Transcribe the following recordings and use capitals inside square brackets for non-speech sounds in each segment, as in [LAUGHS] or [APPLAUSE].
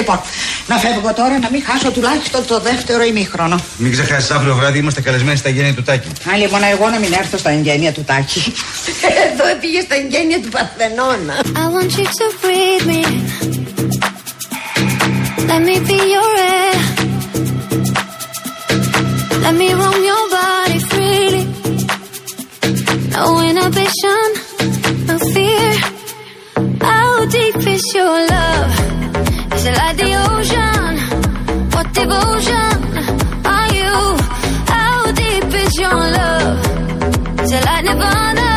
Λοιπόν, να φεύγω τώρα να μην χάσω τουλάχιστον το δεύτερο ημίχρονο. Μην ξεχάσεις, αύριο βράδυ είμαστε καλεσμένοι στα εγγένεια του Τάκη. Α, λοιπόν, εγώ να μην έρθω στα εγγένεια του Τάκη. [LAUGHS] Εδώ πήγε στα εγγένεια του Παρθενώνα. I want you to breathe me. Let me be your air. Let me roam your body freely. No inhibition, no fear. How deep is your love? Is like the ocean? What devotion are you? How deep is your love? Like?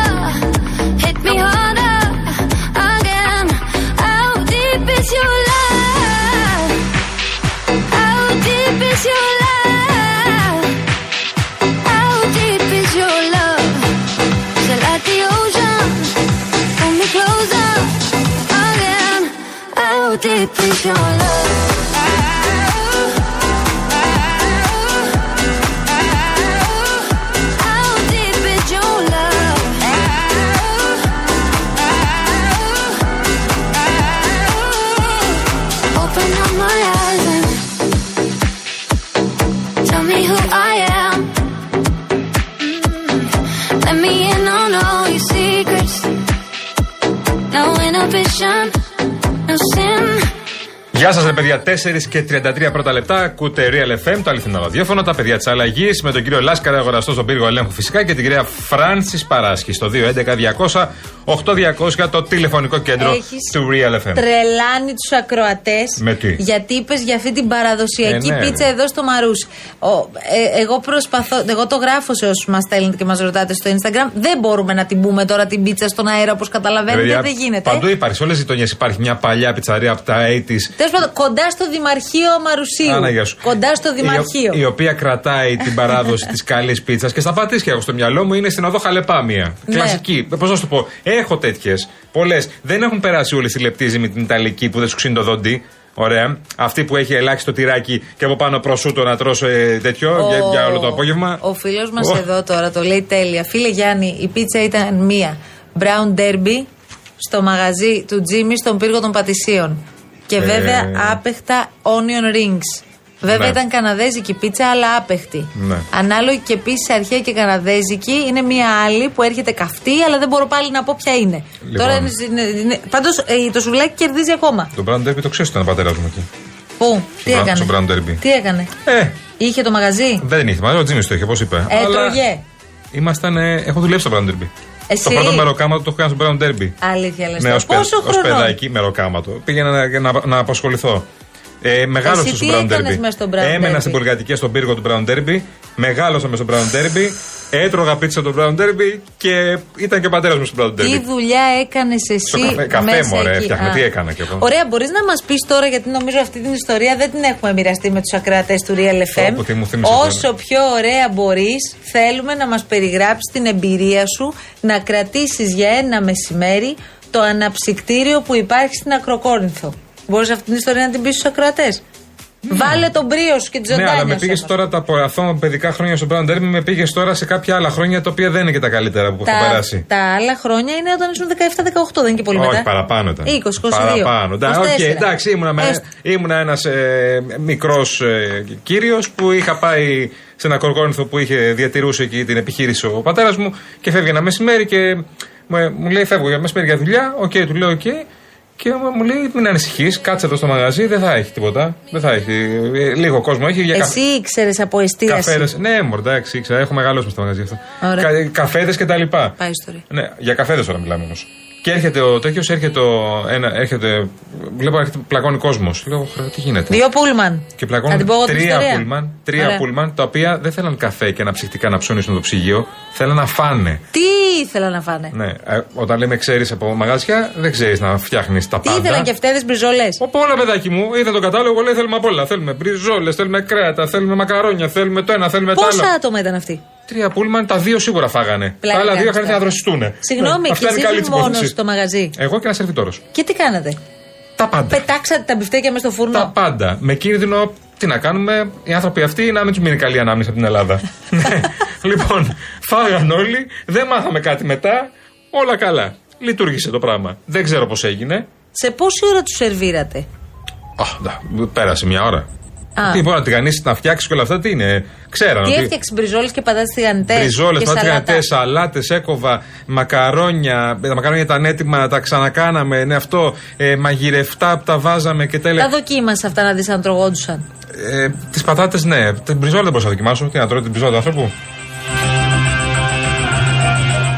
Let me in on all your secrets. No inhibition, no sin. Γεια σας, ρε παιδιά. 4 και 33 πρώτα λεπτά. Ακούτε Real FM, το αληθινό ραδιόφωνο. Τα παιδιά της αλλαγής με τον κύριο Λάσκαρα, αγοραστό στον πύργο ελέγχου φυσικά και την κυρία Φράνση Παράσχη στο 211-200 8200 το τηλεφωνικό κέντρο Έχεις του Real FM. Τρελάνει τους ακροατές. Με τι; Γιατί είπες για αυτή την παραδοσιακή Ε, ναι, πίτσα ρε. εδώ στο Μαρούσι. Ο, ε, εγώ προσπαθώ. Εγώ το γράφω σε όσους μας στέλνετε και μας ρωτάτε στο Instagram. Δεν μπορούμε να την πούμε τώρα την πίτσα στον αέρα όπως καταλαβαίνετε. Παιδιά, δεν γίνεται. Παντού υπάρχει, σε όλες τις γειτονιές υπάρχει μια παλιά πιτσαρία από τα 80s. Τέλος πάντων, κοντά στο Δημαρχείο Μαρουσίου. Άνα, γεια σου. Κοντά στο Δημαρχείο. Η, ο- η οποία κρατάει την παράδοση της καλής πίτσας και στα πατήσια έχω στο μυαλό μου είναι στην οδό Χαλεπάμια. Ναι. Κλασική. Πώς να σου το πω. Έχω τέτοιες. Πολλές. Δεν έχουν περάσει όλη τη λεπτίζη με την Ιταλική που δεν σου ξύνει το δόντι. Ωραία. Αυτή που έχει ελάχιστο τυράκι και από πάνω προσούτο να τρως ε, τέτοιο για, για όλο το απόγευμα. Ο φίλος μας Ω. εδώ τώρα το λέει τέλεια. Φίλε Γιάννη, η πίτσα ήταν μία. Brown Derby στο μαγαζί του Τζίμι στον πύργο των Πατησίων. Και Ε. βέβαια άπεχτα onion rings. Βέβαια Ναι. ήταν καναδέζικη πίτσα, αλλά άπεχτη. Ναι. Ανάλογη και επίσης αρχαία και καναδέζικη είναι μία άλλη που έρχεται καυτή, αλλά δεν μπορώ πάλι να πω ποια είναι. Λοιπόν. Τώρα είναι. είναι, είναι Πάντως το σουβλάκι κερδίζει ακόμα. Το Brown Derby το ξέρεις ότι ήταν ο πατέρας μου εκεί. Πού, τι Brown- έκανε; στο Brown Derby. Τι έκανε; Ε, Είχε το μαγαζί; δεν είχε. Μα ο Τζίμις το είχε, πώς είπε. Έτρωγε. Ήμασταν. Ε, έχω δουλέψει στο Brown Derby. Εσύ; Το πρώτο μεροκάματο το έχω κάνει στο Brown Derby. Αλήθεια λες. Ναι, τώρα. ως, παι, Πόσο ως χρόνο. παιδάκι μεροκάματο. Πήγαινα να, να, να απασχοληθώ. Ε, μεγάλωσα Εσύ στο τι Brown έκανες Derby. μες στο Brown Έμενα Derby? στην πολυκατοικία στον πύργο του Brown Derby. Μεγάλωσα μες στο Brown Derby. Έτρωγα πίτσα στο Brown Derby και ήταν και ο πατέρας μου στο Brown Τι Derby. δουλειά έκανες Στο εσύ. καφέ, καφέ μέσα μωρέ, εκεί; φτιάχνω. Α. Τι έκανα κι εγώ. Ωραία, μπορείς να μας πεις τώρα, γιατί νομίζω αυτή την ιστορία δεν την έχουμε μοιραστεί με τους ακράτε του Real FM. Πω, πω, τι μου θύμισες Όσο τώρα. πιο ωραία μπορείς, θέλουμε να μας περιγράψεις την εμπειρία σου να κρατήσεις για ένα μεσημέρι το αναψυκτήριο που υπάρχει στην Ακροκόρινθο. Μπορείς αυτή την ιστορία να την πεις στους ακροατές; Βάλε τον πρίο σου και τη Ναι, ζωντάνια αλλά με σου πήγες από τώρα τα αθώα παιδικά χρόνια στο Brown Derby, με πήγες τώρα σε κάποια άλλα χρόνια τα οποία δεν είναι και τα καλύτερα που έχω τα, περάσει. τα άλλα χρόνια είναι όταν ήσουν 17-18, δεν είναι και πολύ Όχι, μετά. παραπάνω ήταν. 20-22. Παραπάνω. Εντά- οκ, 24. εντάξει, ήμουνα, με, Έστω. ήμουνα ένας ε, μικρός ε, κύριος που είχα πάει σε ένα κορκόνηθο που είχε, διατηρούσε εκεί την επιχείρηση ο πατέρας μου και φεύγει ένα μεσημέρι και μου, μου λέει: Φεύγω για μεσημέρι για δουλειά. Οκ, του λέω: Οκ. Και μου λέει: Μην ανησυχείς, κάτσε εδώ στο μαγαζί, δεν θα έχει τίποτα. Δεν θα έχει. Ε, Λίγο κόσμο έχει για Εσύ ήξερες από εστίαση. Καφέδες. Ναι, μωρέ, εντάξει, ήξερα, έχω μεγαλώσει με στο μαγαζί αυτό. Ωραία. Κα, καφέδες και τα λοιπά. Πάει ιστορία. Ναι, για καφέδες τώρα μιλάμε όμως. Και έρχεται ο τέτοιος, έρχεται, ο, ένα, έρχεται. Βλέπω έρχεται, πλακώνει κόσμος. Λέω, «Χρε, τι γίνεται; Δύο πούλμαν. Και Να πλακώνουν την πω εγώ την τρία ιστορία. πούλμαν, τρία Ωραία. πούλμαν, τα οποία δεν θέλαν καφέ και αναψυκτικά να ψώνισουν το ψυγείο, θέλαν να φάνε. Τι ήθελαν να φάνε; Ναι, ε, όταν λέμε ξέρεις από μαγαζιά, δεν ξέρεις να φτιάχνεις τα Τι πάντα. ήθελαν και αυτέ τι μπριζολέ. Από όλα, παιδάκι μου, είδα τον κατάλογο, λέει θέλουμε απ' όλα. Θέλουμε μπριζόλες, θέλουμε κρέατα, θέλουμε μακαρόνια, θέλουμε το ένα, θέλουμε το άλλο. Πόσα άτομα ήταν αυτοί; Τρία πούλμαν, τα δύο σίγουρα φάγανε. Πλάκα τα άλλα δύο κάνεις είχαν να τώρα. δροσιστούν. Συγγνώμη, Ναι, και αυτά είναι καλή εσύ της μόνος υπόθεσης. στο μαγαζί. Εγώ και ένα σερβιτόρο. Και τι κάνατε; Τα πάντα. Πετάξατε τα μπιφτέκια μες στο φούρνο; Τα πάντα. Με κίνδυνο, τι να κάνουμε, οι άνθρωποι αυτοί να μην τους μείνει καλή ανάμνηση από την Ελλάδα. [LAUGHS] Ναι. λοιπόν, φάγαν όλοι, δεν μάθαμε κάτι μετά, όλα καλά. Λειτουργήσε το πράγμα. Δεν ξέρω πώς έγινε. Σε πόση ώρα τους σερβίρατε; Α, ντα, πέρασε μια ώρα. Α. Τι μπορεί να τηγανίσει, να φτιάξει και όλα αυτά, τι είναι. Ξέραν Τι ότι. έφτιαξε μπριζόλες και πατάτες τηγανιτέ. Μπριζόλες, και πατάτες σαλάτα. τηγανιτέ, σαλάτες, έκοβα, μακαρόνια. Τα μακαρόνια ήταν έτοιμα, τα ξανακάναμε. Ναι, αυτό. Ε, μαγειρευτά που τα βάζαμε και τέλεια. Τα δοκίμασα αυτά να δεις αν τρογόντουσαν. Ε, τις πατάτες, ναι. Την μπριζόλα δεν μπορούσα να δοκιμάσω. Τι να τρώω την μπριζόλα του άνθρωπου.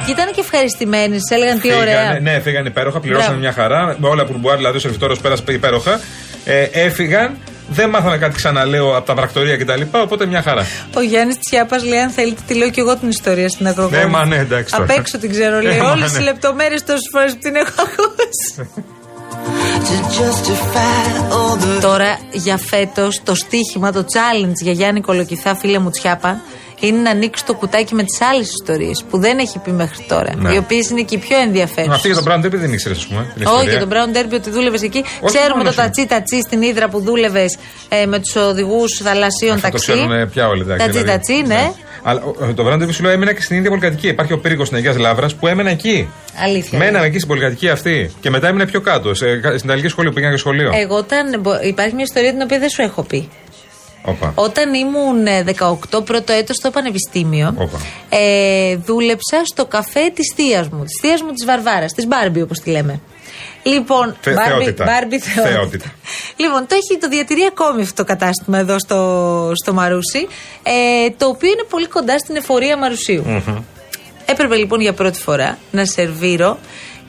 Και ήταν και ευχαριστημένοι, σε έλεγαν τι ωραία. Φύγανε, ναι, φύγανε υπέροχα, πληρώσανε Μπράβο. μια χαρά. Με όλα που μπουάρ, δηλαδή ο σερβιτόρος πέρασε υπέροχα. Ε, έφυγαν, δεν μάθανε κάτι ξαναλέω από τα πρακτορία κτλ. Οπότε μια χαρά. Ο Γιάννης Τσιάπας λέει: Αν θέλετε, τη λέω και εγώ την ιστορία στην Ακροκόρη. Ναι, μα ναι, εντάξει τώρα. Απ' έξω την ξέρω, λέει. Ναι, μα Όλες ναι. τι λεπτομέρειες τόσες φορές που την έχω ακούσει. [LAUGHS] Τώρα για φέτος το στίχημα, το challenge για Γιάννη Κολοκυθά, φίλε μου Τσιάπα, είναι να ανοίξει το κουτάκι με τις άλλες ιστορίες που δεν έχει πει μέχρι τώρα. Ναι. Οι οποίες είναι και οι πιο ενδιαφέρουσες. Αυτή για τον Brown Derby δεν ήξερες, ας πούμε. την Όχι, ιστορία. για τον Brown Derby ότι δούλευες εκεί. Όχι Ξέρουμε μόνο το εσύ. τατσί τατσί στην Ήδρα που δούλευες ε, με τους οδηγούς θαλασσίων Αυτό το ταξί. ξέρουν πια όλοι. εντάξει, Τατσί δηλαδή. τατσί, ναι. Αλλά ο- το Brown Derby σου λέω έμενα και στην ίδια πολυκατοικία. Υπάρχει ο πύργος τη Αγία Λάβρα που έμενα εκεί. Αλήθεια. Μέναμε εκεί στην πολυκατοικία αυτή. Και μετά έμεινε πιο κάτω, σε, στην Ιταλική σχολείο που πήγαινα και σχολείο. Εγώ όταν. μπο- Υπάρχει μια ιστορία την οποία δεν σου έχω πει. Όπα. Όταν ήμουν ε, 18 πρώτο έτος στο πανεπιστήμιο, Όπα. ε, δούλεψα στο καφέ της θείας μου, της θείας μου της Βαρβάρας, της Μπάρμπι όπως τη λέμε. Λοιπόν, Θε- Barbie- θεότητα. Barbie θεότητα. Θεότητα. Λοιπόν, το έχει το διατηρεί ακόμη αυτό το κατάστημα εδώ στο, στο Μαρούσι, ε, το οποίο είναι πολύ κοντά στην εφορία Μαρουσίου. Έπρεπε λοιπόν για πρώτη φορά να σερβίρω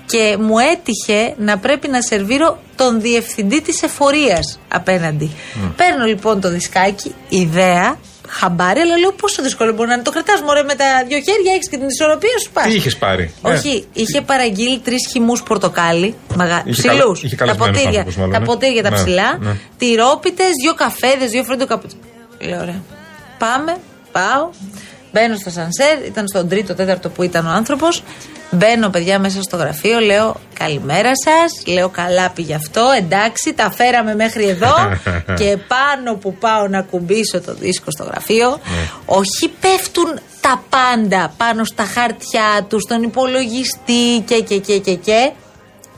και μου έτυχε να πρέπει να σερβίρω τον διευθυντή της εφορίας απέναντι. Παίρνω λοιπόν το δισκάκι, ιδέα, χαμπάρι, αλλά λέω πόσο δύσκολο μπορεί να είναι; Το κρατάς μωρέ με τα δυο χέρια, έχεις και την ισορροπία σου πας. Τι είχες πάρει. ε; Όχι, είχε παραγγείλει τρεις χυμούς πορτοκάλι. Μεγα... Είχε Ψηλούς. καλ- είχε Τα καλεσμένους ποτήρια, άνθρωπους μάλλον, τα ναι. ποτήρια τα Ναι, ψηλά. ναι. Τυρόπιτες, δύο καφέδες, δύο φρέντο καπουτσίνο. Λέω ωραία. Πάμε, πάω. Μπαίνω στο σανσέρ, ήταν στον τρίτο, τέταρτο που ήταν ο άνθρωπος. Μπαίνω, παιδιά, μέσα στο γραφείο, λέω καλημέρα σας. Λέω καλά πήγε αυτό. Εντάξει, τα φέραμε μέχρι εδώ. [LAUGHS] και πάνω που πάω να κουμπίσω το δίσκο στο γραφείο, Ναι. όχι πέφτουν τα πάντα πάνω στα χαρτιά τους, στον υπολογιστή και και και και και.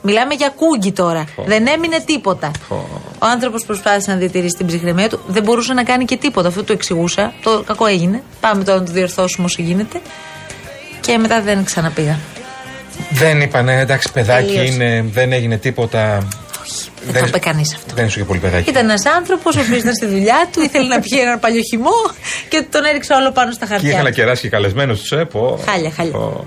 Μιλάμε για κούγκι τώρα. Δεν έμεινε τίποτα. Ο άνθρωπος προσπάθησε να διατηρήσει την ψυχραιμία του. Δεν μπορούσε να κάνει και τίποτα. Αυτό το εξηγούσα. Το κακό έγινε. Πάμε τώρα να το διορθώσουμε όσο γίνεται. Και μετά δεν ξαναπήγα. Δεν είπανε, εντάξει, παιδάκι Τελείωσε. είναι, δεν έγινε τίποτα. Δεν το είπε κανείς αυτό. Δεν είσαι και πολύ παιδάκι. Ήταν ένας άνθρωπος ο οποίος ήταν στη δουλειά του, ήθελε να πιει έναν παλιό χυμό και τον έριξε όλο πάνω στα Και χαρτιά. είχα να κεράσει και καλεσμένο τους, ε, πω. Χάλια, χάλια. Πω.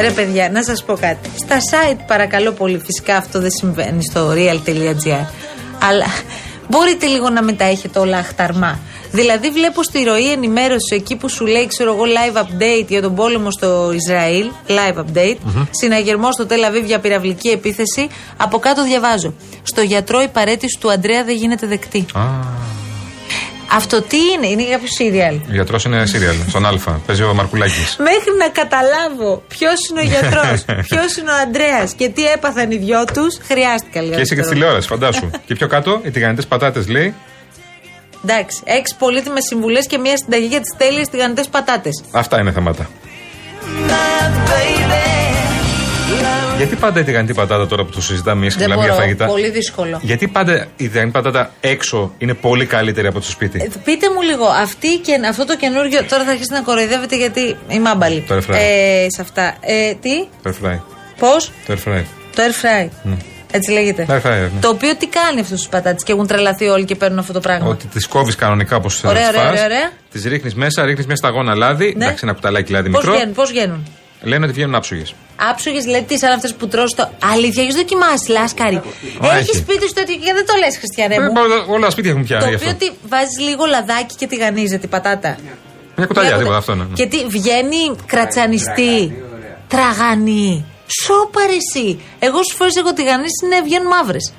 Ρε παιδιά, να σας πω κάτι. Στα site παρακαλώ πολύ, φυσικά αυτό δεν συμβαίνει στο real.gr. Αλλά μπορείτε λίγο να μεταέχετε όλα αχταρμά. Δηλαδή βλέπω στη ροή ενημέρωση εκεί που σου λέει ξέρω εγώ live update για τον πόλεμο στο Ισραήλ, live update, συναγερμός στο Τελαβίβ για πυραυλική επίθεση, από κάτω διαβάζω. Στο γιατρό η παρέτηση του Αντρέα δεν γίνεται δεκτή. Α, Αυτό τι είναι, είναι κάποιος σύριαλ. ο γιατρός είναι σύριαλ, στον Α. Παίζει ο Μαρκουλάκης. Μέχρι να καταλάβω ποιος είναι ο [LAUGHS] γιατρός, ποιος είναι ο Αντρέα και τι έπαθαν οι δυο τους, χρειάστηκα λίγο. Και είσαι και στη τηλεόραση, φαντάσου. και πιο κάτω, οι τηγανιτέ πατάτες λέει. Εντάξει, έξι πολύτιμες συμβουλές και μία συνταγή για τις τέλειες τηγανιτέ πατάτες. Αυτά είναι θέματα. Γιατί πάντα η τηγανιτή πατάτα τώρα που το συζητάμε εμεί και Δεν μιλάμε για μπορώ. φαγητά; Πολύ δύσκολο. Γιατί πάντα η τηγανιτή πατάτα έξω είναι πολύ καλύτερη από το σπίτι; Ε, Πείτε μου λίγο, αυτή και, αυτό το καινούργιο. Τώρα θα αρχίσετε να κοροϊδεύετε γιατί είμαι άμπαλη. Το air fryer. Ε, σε αυτά. Ε, τι, Το air fry. πώς, Το air fry. το air fry. Έτσι λέγεται. Air fryer, ναι. Το οποίο τι κάνει αυτού τους πατάτες και έχουν τρελαθεί όλοι και παίρνουν αυτό το πράγμα; Ότι τις κόβεις κανονικά όπως θε Ωραία, να ωραία, ωραία, ωραία. Τις ρίχνεις μέσα, ρίχνεις μια σταγόνα λάδι. Ναι. Εντάξει, ένα κουταλάκι λάδι Πώς μικρό. βγαίνουν, πώς βγαίνουν; Λένε ότι βγαίνουν άψογες. Άψογες λέει τι σαν αυτές που τρως το. Αλήθεια, έχεις δοκιμάσει, λάσκαρη; Ω, Έχεις έχει. σπίτι σου τέτοιο και δεν το λες, Χριστιανέ Ε, μου. όλα τα σπίτια έχουν πια Το γι' οποίο αυτό. ότι βάζεις λίγο λαδάκι και τηγανίζεται η πατάτα. Μια κουταλιά, Μια τίποτα κουτα- αυτό. Ναι. Και τι βγαίνει κρατσανιστή, τραγανή. Σόπαρε εσύ. Εγώ σου φορέ έχω τηγανίσει, ναι, βγαίνουν μαύρες.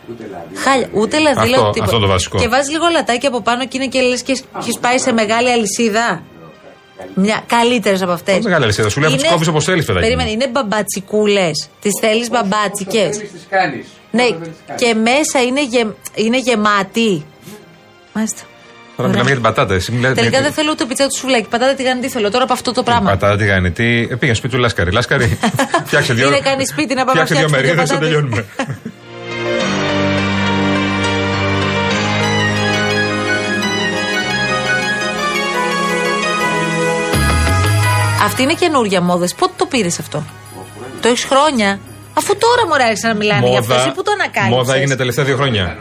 Χάλια. Ούτε λαδί, Αυτό- λέω τίποτα. αυτό το βασικό. Και βάζεις λίγο λατάκι από πάνω και είναι και λες και έχεις πάει σε μεγάλη αλυσίδα. Μια καλύτερες από αυτές. Όχι μεγάλη αλυσίδα, σου λέει, θα τις κόβεις όπως θέλεις, παιδάκι μου. Περίμενε, είναι μπαμπατσικούλες. Τις θέλεις μπαμπάτσικες. Θέλεις τις κάνεις. Ναι, και μέσα είναι, γε, είναι γεμάτη. Μάλιστα. Τώρα μιλάμε για την πατάτα. Εσύ μιλάτε Τελικά για δεν θέλω ούτε πιτσά του σουβλάκι. Πατάτα τηγανιτή θέλω τώρα από αυτό το πράγμα. Πατάτα τηγανιτή. τι. Ε, πήγα σπίτι του Λάσκαρη. Λάσκαρη. [LAUGHS] φτιάξε δύο. Είναι κάνει σπίτι να πάμε να Φτιάξε δύο φτιάξουμε μερίδες, θα πατάτες. τελειώνουμε. [LAUGHS] Αυτή είναι καινούργια μόδα. Πότε το πήρες αυτό; Το έχεις χρόνια; Αφού τώρα μου άρχισαν να μιλάνε για αυτό, εσύ που το ανακάλυψες; Μόδα έγινε τελευταία δύο χρόνια.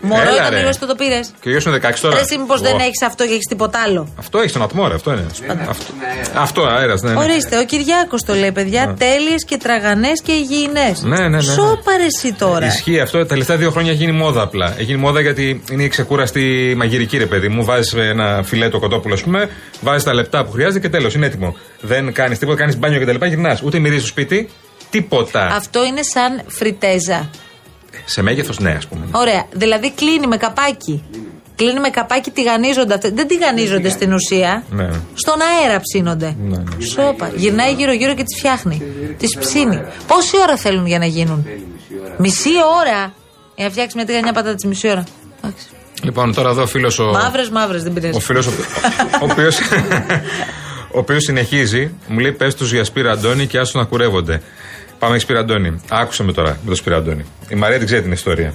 Μωρό Έλα, ήταν ρε. λίγο το πήρες. Και ο γιο είναι 16 τώρα. Ρε, εσύ μήπως δεν Ω. έχεις αυτό και έχεις τίποτα άλλο. Αυτό έχεις τον ατμό, ρε, αυτό είναι. Αυτό, αυτό αέρας, ναι. ναι. Ορίστε, ο Κυριάκος το λέει, παιδιά. Τέλειες και τραγανές και υγιεινές. Ναι, ναι, ναι, ναι. Σώπαρε εσύ τώρα. Ισχύει αυτό. Τα τελευταία δύο χρόνια έχει γίνει μόδα απλά. Έχει γίνει μόδα γιατί είναι η ξεκούραστη μαγειρική, ρε παιδί μου. Βάζεις ένα φιλέτο κοτόπουλο, ας πούμε, βάζεις τα λεπτά που χρειάζεται και τέλος. Είναι έτοιμο. Δεν κάνεις τίποτα, κάνεις μπάνιο κτλ. Γυρνάς. Ούτε μυρίζεις στο σπίτι. Τίποτα. Αυτό είναι σαν φριτέζα. Σε μέγεθος, ναι, ας πούμε. Ωραία. Δηλαδή κλείνει με καπάκι. Κλείνει με καπάκι, τηγανίζονται. αυτές. Δεν τηγανίζονται στην ουσία. Ναι. Στον αέρα ψήνονται. Ναι, ναι. Σόπα. Γυρνάει γύρω-γύρω και τις φτιάχνει. Τις ψήνει. Πόση ώρα θέλουν για να γίνουν; Μισή ώρα. Για να φτιάξει μια τηγανιά πατάτα μισή ώρα. Εντάξει. Λοιπόν, τώρα εδώ ο φίλος ο. Μαύρες, μαύρες, δεν Ο πειράζει. φίλος ο, ο οποίο. [LAUGHS] ο οποίος συνεχίζει, μου λέει: Πες τους για Σπύρα Αντώνη και άσου να κουρεύονται. Πάμε για Σπύρα Αντώνη. Άκουσε με τώρα με το Σπύρα Αντώνη. Η Μαρία την ξέρει την ιστορία.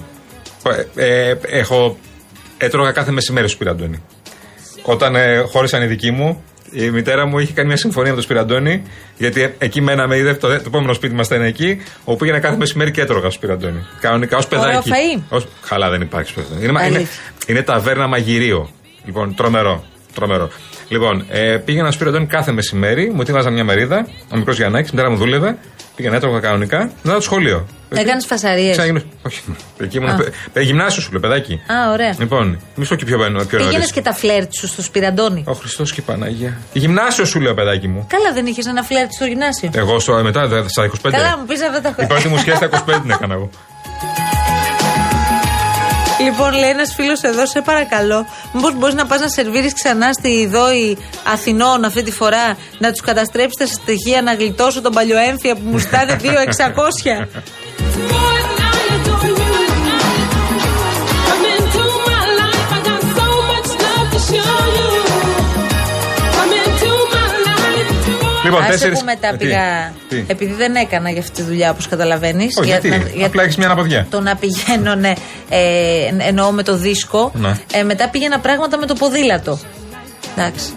Ε, ε, έχω. Έτρωγα κάθε μεσημέρι στο Σπύρα Αντώνη. Όταν ε, χώρισαν οι δικοί μου, η μητέρα μου είχε κάνει μια συμφωνία με τον Σπυραντώνη, γιατί ε- εκεί μέναμε, είδε, το, δε- το επόμενο σπίτι μας ήταν εκεί, όπου πήγαινα κάθε μεσημέρι και έτρωγα στο Σπυραντώνη. Κανονικά ως παιδάκι. φαΐ; Ως, χαλά δεν υπάρχει Σπυραντώνη. Είναι, μα- είναι, Αλήθεια. είναι ταβέρνα μαγειρίο. Λοιπόν, τρομερό. Τρομερό. Λοιπόν, ε, πήγαινα στο Σπυραντώνη κάθε μεσημέρι, μου ετοίμαζα μια μερίδα, ο μικρός Γιαννάκη, η μητέρα μου δούλευε, πήγαινα έτρωγα κανονικά, μετά το σχολείο. Έκανες φασαρίες. Ξαναγίνω. Όχι. Εκεί ήμουν. Α. παι- παι- Γυμνάσιο σου λέω, παιδάκι. Α, ωραία. Λοιπόν, μισό και πιο, πιο Πήγαινες νωρίς. και τα φλερτ σου στο σπυραντόνι. Ο Χριστός και η Παναγία. Γυμνάσιο σου λέω, παιδάκι μου. Καλά, δεν είχες ένα φλερτ στο γυμνάσιο. Εγώ στο, μετά δε- στα 25. Καλά, μου πεις αυτά τα Η χρόνια. πρώτη μου σχέση στα 25 την έκανα εγώ. Λοιπόν, λέει ένας φίλος εδώ, σε παρακαλώ, μήπως μπορείς να πας να σερβίρεις ξανά στη ΔΟΗ Αθηνών αυτή τη φορά, να τους καταστρέψεις τα στοιχεία, να γλιτώσω τον παλιοέμφυα που μου στάνε [LAUGHS] 2.600. [LAUGHS] Λοιπόν, Άσε τέσσερις- που μετά Ε, τι, πήγα. τι; Επειδή δεν έκανα για αυτή τη δουλειά, όπως καταλαβαίνεις. Όχι, γιατί; Απλά έχεις μια αναποδιά. Το να πηγαίνω, ναι, ε, εννοώ με το δίσκο. Ναι. Ε, μετά πήγαινα πράγματα με το ποδήλατο. Εντάξει.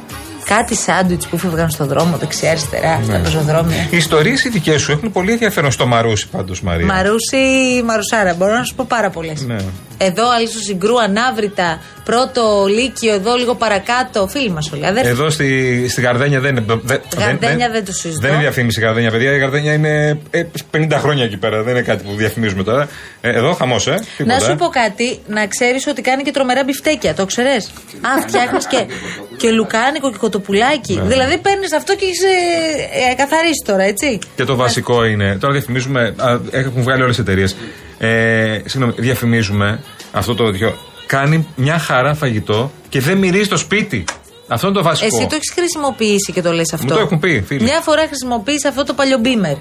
Κάτι σάντουιτς που φεύγαν στον δρόμο, δεξιά-αριστερά, Ναι. στα πεζοδρόμια. Οι ιστορίες οι δικές σου έχουν πολύ ενδιαφέρον στο Μαρούσι πάντως, Μαρία. Μαρούσι, Μαρουσάρα, μπορώ να σου πω πάρα πολλές. Ναι. Εδώ, άλλη στο συγκρού, ανάβρητα, πρώτο λύκειο, εδώ λίγο παρακάτω. Φίλοι μας όλοι. αδέρφοι. Εδώ στη, στη Γαρδένια δεν είναι. Δε, Γαρδένια δεν το συζητώ. Δεν είναι διαφήμιση η Γαρδένια, παιδιά. Η Γαρδένια είναι ε, 50 χρόνια εκεί πέρα. Δεν είναι κάτι που διαφημίζουμε τώρα. Ε, εδώ χαμός, ε. Να Τίποτα, σου ε. πω κάτι, να ξέρεις ότι κάνει και τρομερά μπιφτέκια, το ξέρει. Α, φτιάχνεις και, και λουκάνικο και κοτοπουλάκι. Ναι. Δηλαδή παίρνεις αυτό και έχει ε, καθαρίσει τώρα, έτσι. Και το βασικό είναι. Τώρα διαφημίζουμε. α, Έχουν βγάλει όλες τις εταιρείες. Ε, συγγνώμη, διαφημίζουμε αυτό το τέτοιο. Κάνει μια χαρά φαγητό και δεν μυρίζει το σπίτι. Αυτό είναι το βασικό. Εσύ το έχεις χρησιμοποιήσει και το λες αυτό. Μου το έχουν πει, φίλοι. Μια φορά χρησιμοποίησε αυτό το παλιό μπίμερ.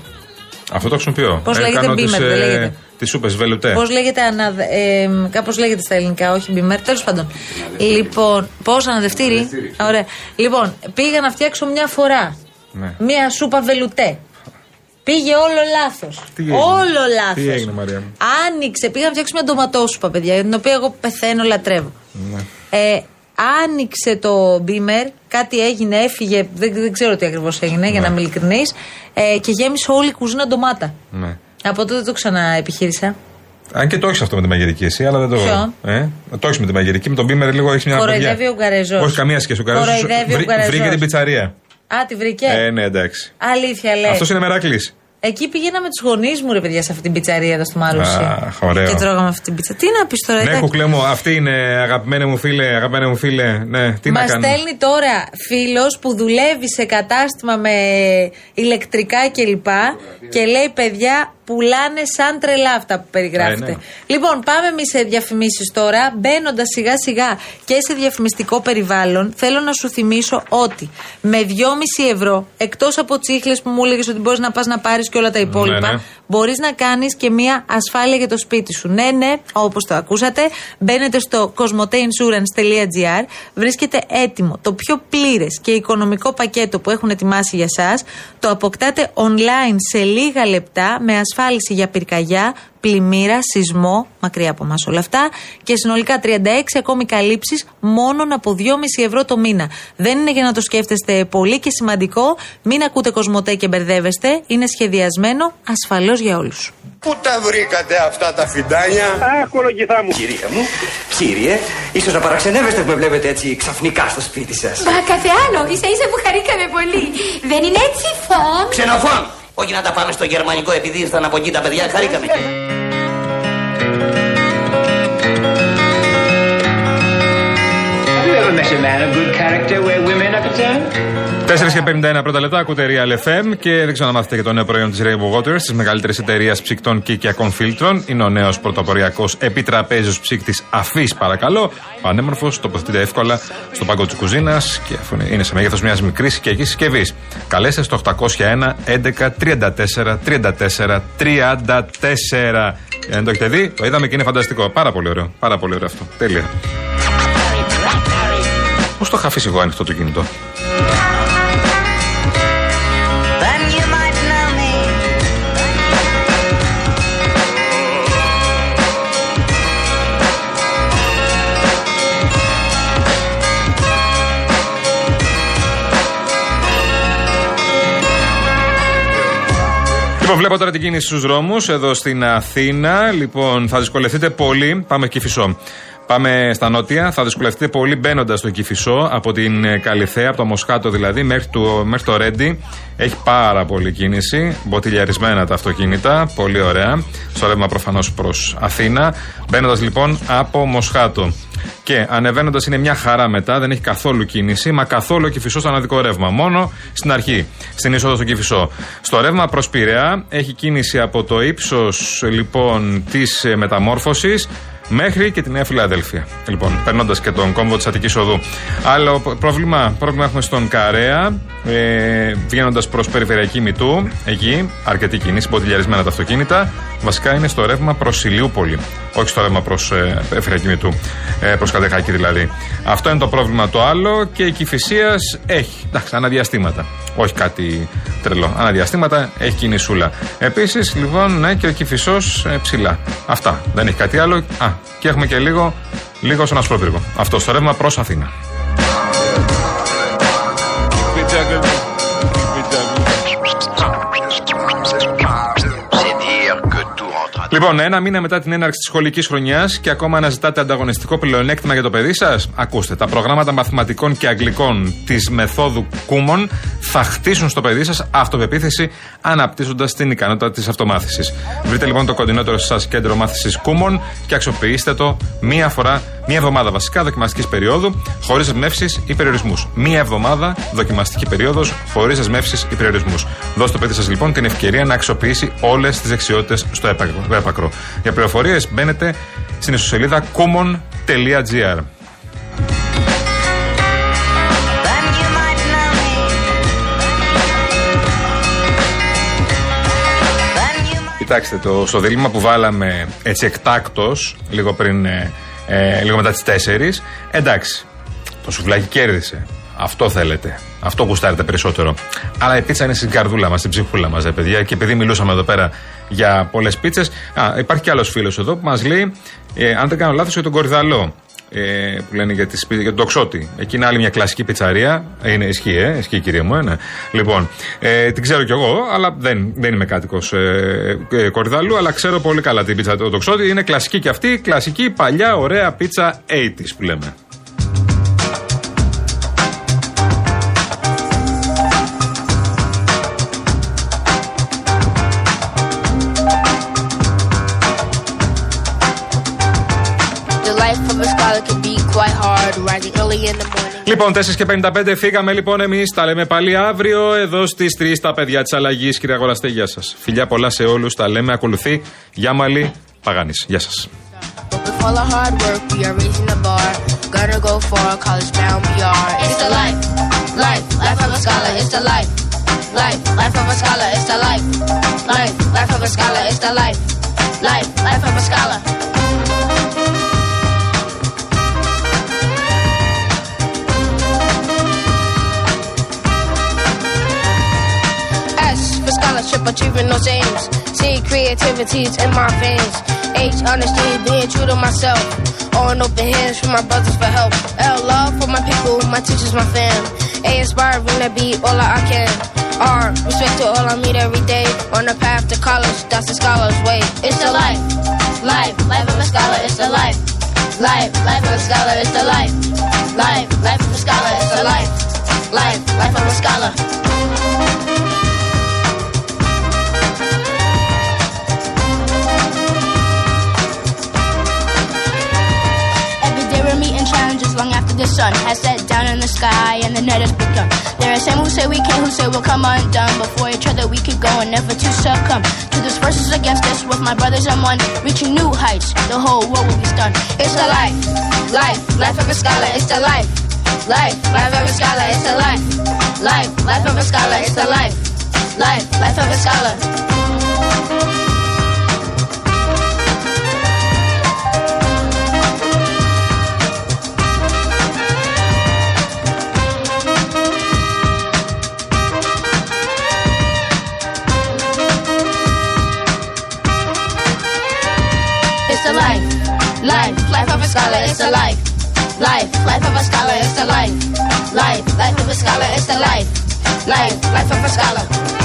Αυτό το χρησιμοποιώ. Πώς λέγεται, Κάνω Beamer, τις, δεν ε, λέγεται; Τις σούπες, βελουτέ. Πώς λέγεται, ανα, ε, κάπως λέγεται στα ελληνικά, όχι μπίμερ, τέλος πάντων. Λοιπόν, πώς αναδευτήρι. Ωραία. Λοιπόν, πήγα να φτιάξω μια φορά Ναι. μια σούπα βελουτέ. Πήγε όλο λάθος. Τι έγινε; Όλο λάθος. Τι έγινε, Μαρία μου; Άνοιξε, πήγα να φτιάξω μια ντοματόσουπα, παιδιά, για την οποία εγώ πεθαίνω, λατρεύω. Ναι. Ε, άνοιξε το μπίμερ, κάτι έγινε, έφυγε, δεν, δεν ξέρω τι ακριβώς έγινε, για να είμαι ειλικρινής, ε, και γέμισε όλη η κουζίνα ντομάτα. Ναι. Από τότε το ξαναεπιχείρησα. Αν και το έχεις αυτό με τη μαγειρική εσύ, αλλά δεν το. Ποιο; Ε, το έχεις με τη μαγειρική. Με τον Μπίμερ λίγο έχεις μια Κοροϊδεύει αναποδιά. ο Ουγγαρέζος. Όχι καμία σχέση. Ο Ουγγαρέζος Κοροϊδεύει ο βρή- Ουγγαρέζος. Βρήκε την πιτσαρία. Α, τη βρήκε. Ε, ναι, εντάξει. Αλήθεια, λέει. Αυτός είναι μεράκλης. Εκεί πήγαινα με τους γονείς μου, ρε παιδιά, σε αυτή την πιτσαρία εδώ στο Μαρούσι. Αχ, ωραίο. Και τρώγαμε αυτή την πίτσα. Τι να πεις τώρα, Ναι, εντάξει. κουκλέ μου, αυτή είναι αγαπημένη μου φίλε, αγαπημένη μου φίλε. Ναι, τι Μας να κάνω. στέλνει τώρα φίλος που δουλεύει σε κατάστημα με ηλεκτρικά κλπ. Και, λέει, παιδιά, πουλάνε σαν τρελά αυτά που περιγράφετε. Ε, ναι. Λοιπόν, πάμε εμείς σε διαφημίσεις τώρα. Μπαίνοντας σιγά σιγά και σε διαφημιστικό περιβάλλον, θέλω να σου θυμίσω ότι με 2,5 ευρώ, εκτός από τσίχλες που μου έλεγες ότι μπορείς να πας να πάρεις και όλα τα υπόλοιπα, Ναι, ναι. μπορείς να κάνεις και μία ασφάλεια για το σπίτι σου. Ναι, ναι, όπως το ακούσατε, μπαίνετε στο cosmoteinsurance.gr, βρίσκεται έτοιμο το πιο πλήρες και οικονομικό πακέτο που έχουν ετοιμάσει για εσά. Το αποκτάτε online σε λίγα λεπτά με ασφάλιση για πυρκαγιά, πλημμύρα, σεισμό, μακριά από εμάς όλα αυτά και συνολικά 36 ακόμη καλύψεις μόνο από 2,5 ευρώ το μήνα. Δεν είναι για να το σκέφτεστε πολύ και σημαντικό, μην ακούτε κοσμοτέ και μπερδεύεστε, είναι σχεδιασμένο ασφαλώς για όλους. Πού τα βρήκατε αυτά τα φιντάνια; Αχ, κολογηθά μου. Κυρία μου, κύριε, ίσως να παραξενεύεστε που με βλέπετε έτσι ξαφνικά στο σπίτι σας. Μα κάθε άλλο, ίσα ίσα που χαρήκαμε πολύ. Δεν είναι έτσι, φων; Ξενοφών! Όχι να τα πάμε στο γερμανικό επειδή ήρθαν από εκεί τα παιδιά, χαρήκαμε. 4 και 51 πρώτα λεπτά, ακούτε Real FM και δεν ξέρω να μάθετε για το νέο προϊόν της Rainbow Waters, της μεγαλύτερης εταιρείας ψυκτών και οικιακών φίλτρων. Είναι ο νέος πρωτοποριακός επιτραπέζιος ψύκτης αφής, παρακαλώ. Πανέμορφο, τοποθετείται εύκολα στο πάγκο της κουζίνας και αφού είναι- είναι σε μέγεθος μιας μικρής οικιακή συσκευής. Καλέστε στο 801 11 34 34 34. Δεν το έχετε δει, το είδαμε και είναι φανταστικό. Πάρα πολύ ωραίο. Πάρα πολύ ωραίο αυτό. Τέλεια. Πώς το είχα αφήσει εγώ ανοιχτό το κινητό; Λοιπόν, βλέπω τώρα την κίνηση στους δρόμους εδώ στην Αθήνα. Λοιπόν, θα δυσκολευτείτε πολύ. Πάμε Κηφισό. Πάμε στα νότια. Θα δυσκολευτείτε πολύ μπαίνοντας στο Κηφισό από την ε, Καλιθέα, από το Μοσχάτο δηλαδή, μέχρι το, μέχρι το Ρέντι. Έχει πάρα πολύ κίνηση. Μποτιλιαρισμένα τα αυτοκίνητα. Πολύ ωραία. Στο ρεύμα προφανώς προς Αθήνα. Μπαίνοντας λοιπόν από Μοσχάτο. Και ανεβαίνοντας είναι μια χαρά μετά, δεν έχει καθόλου κίνηση, μα καθόλου κυφισό στο αναδικό ρεύμα. Μόνο στην αρχή, στην είσοδο στο κυφισό. Στο ρεύμα προς Πειραιά έχει κίνηση από το ύψος λοιπόν της μεταμόρφωσης μέχρι και τη Νέα Φιλαδέλφια. Λοιπόν, περνώντας και τον κόμβο της Αττικής Οδού. Άλλο πρόβλημα, πρόβλημα έχουμε στον Καρέα, ε, βγαίνοντας προς περιφερειακή μητού. Εκεί, αρκετή κίνηση, μποτιλιαρισμένα τα αυτοκίνητα. Βασικά είναι στο ρεύμα προς Ηλιούπολη. Όχι στο ρεύμα προς ε, περιφερειακή μητού. Ε, προς Κατεχάκη δηλαδή. Αυτό είναι το πρόβλημα το άλλο και η Κυφυσίας έχει. Εντάξει, αναδιαστήματα. Όχι κάτι τρελό. Αναδιαστήματα έχει κινησούλα. Επίσης, λοιπόν, ναι, και ο Κυφισός ε, ψηλά. Αυτά. Δεν έχει κάτι άλλο. Α, και έχουμε και λίγο, λίγο στον Ασπρόπυργο. Αυτό στο ρεύμα προς Αθήνα. Λοιπόν, ένα μήνα μετά την έναρξη της σχολικής χρονιάς και ακόμα αναζητάτε ανταγωνιστικό πλεονέκτημα για το παιδί σας, ακούστε. Τα προγράμματα μαθηματικών και αγγλικών της μεθόδου Κούμον θα χτίσουν στο παιδί σας αυτοπεποίθηση αναπτύσσοντας την ικανότητα της αυτομάθησης. Βρείτε λοιπόν το κοντινότερο σας κέντρο μάθησης Κούμον και αξιοποιήστε το μία φορά, μία εβδομάδα βασικά δοκιμαστικής περίοδου, χωρίς δεσμεύσει ή περιορισμούς. Μία εβδομάδα δοκιμαστική περίοδος, χωρίς δεσμεύσει ή περιορισμούς. Δώστε το παιδί σας λοιπόν την ευκαιρία να αξιοποιήσει όλες τις δεξιότητες στο έπακρο. έπακρο. Για πληροφορίες μπαίνετε στην ιστοσελίδα common.gr. Κοιτάξτε, το, στο δίλημα που βάλαμε έτσι εκτάκτος, λίγο πριν, ε, ε, λίγο μετά τις 4, εντάξει, το σουβλάκι κέρδισε. Αυτό θέλετε. Αυτό γουστάρετε περισσότερο. Αλλά η πίτσα είναι στην καρδούλα μας, στην ψυχούλα μας, παιδιά. Και επειδή μιλούσαμε εδώ πέρα για πολλές πίτσες, υπάρχει κι άλλος φίλος εδώ που μας λέει, ε, αν δεν κάνω λάθος, για τον Κορυδαλό. Ε, που λένε για, τις, για τον Τοξότη. Εκεί είναι άλλη μια κλασική πιτσαρία. Ε, Είναι, ισχύει, ε, ισχύει κυρία μου. Ε, ναι. Λοιπόν, ε, την ξέρω κι εγώ, αλλά δεν, δεν είμαι κάτοικος ε, ε, Κορυδαλού, αλλά ξέρω πολύ καλά την πίτσα του Τοξότη. Είναι κλασική κι αυτή, κλασική, παλιά, ωραία πίτσα 80s που λέμε. Λοιπόν, 4 και 55 φύγαμε. Λοιπόν, εμείς τα λέμε πάλι αύριο εδώ στις 3 τα παιδιά της αλλαγής. Κύριε Αγοραστέ, γεια σας. Φιλιά, πολλά σε όλους. Τα λέμε. Ακολουθεί. Γεια μα, λίγα. Παγάνη. Γεια σα. For scholarship, achieving those aims. C creativity's in my veins. H honesty, being true to myself. O and open hands for my brothers for help. L love for my people, my teachers, my fam. A inspiring to be all I can. R respect to all I meet every day. On the path to college, that's the scholar's way. It's the life, life, life of a scholar. It's the life, life, life of a scholar. It's the life, life, life of a scholar. It's the life, life, life of a scholar. The sun has set down in the sky and the night has begun. There are some who say we can't, who say we'll come undone. Before each other we can go and never to succumb to those forces against us. With my brothers I'm one, reaching new heights. The whole world will be stunned. It's the life, life, life of a scholar. It's the life, life, life of a scholar. It's the life, life, life of a scholar. It's the life, life, life of a scholar. Life, life of a scholar. It's the life, life, life of a scholar.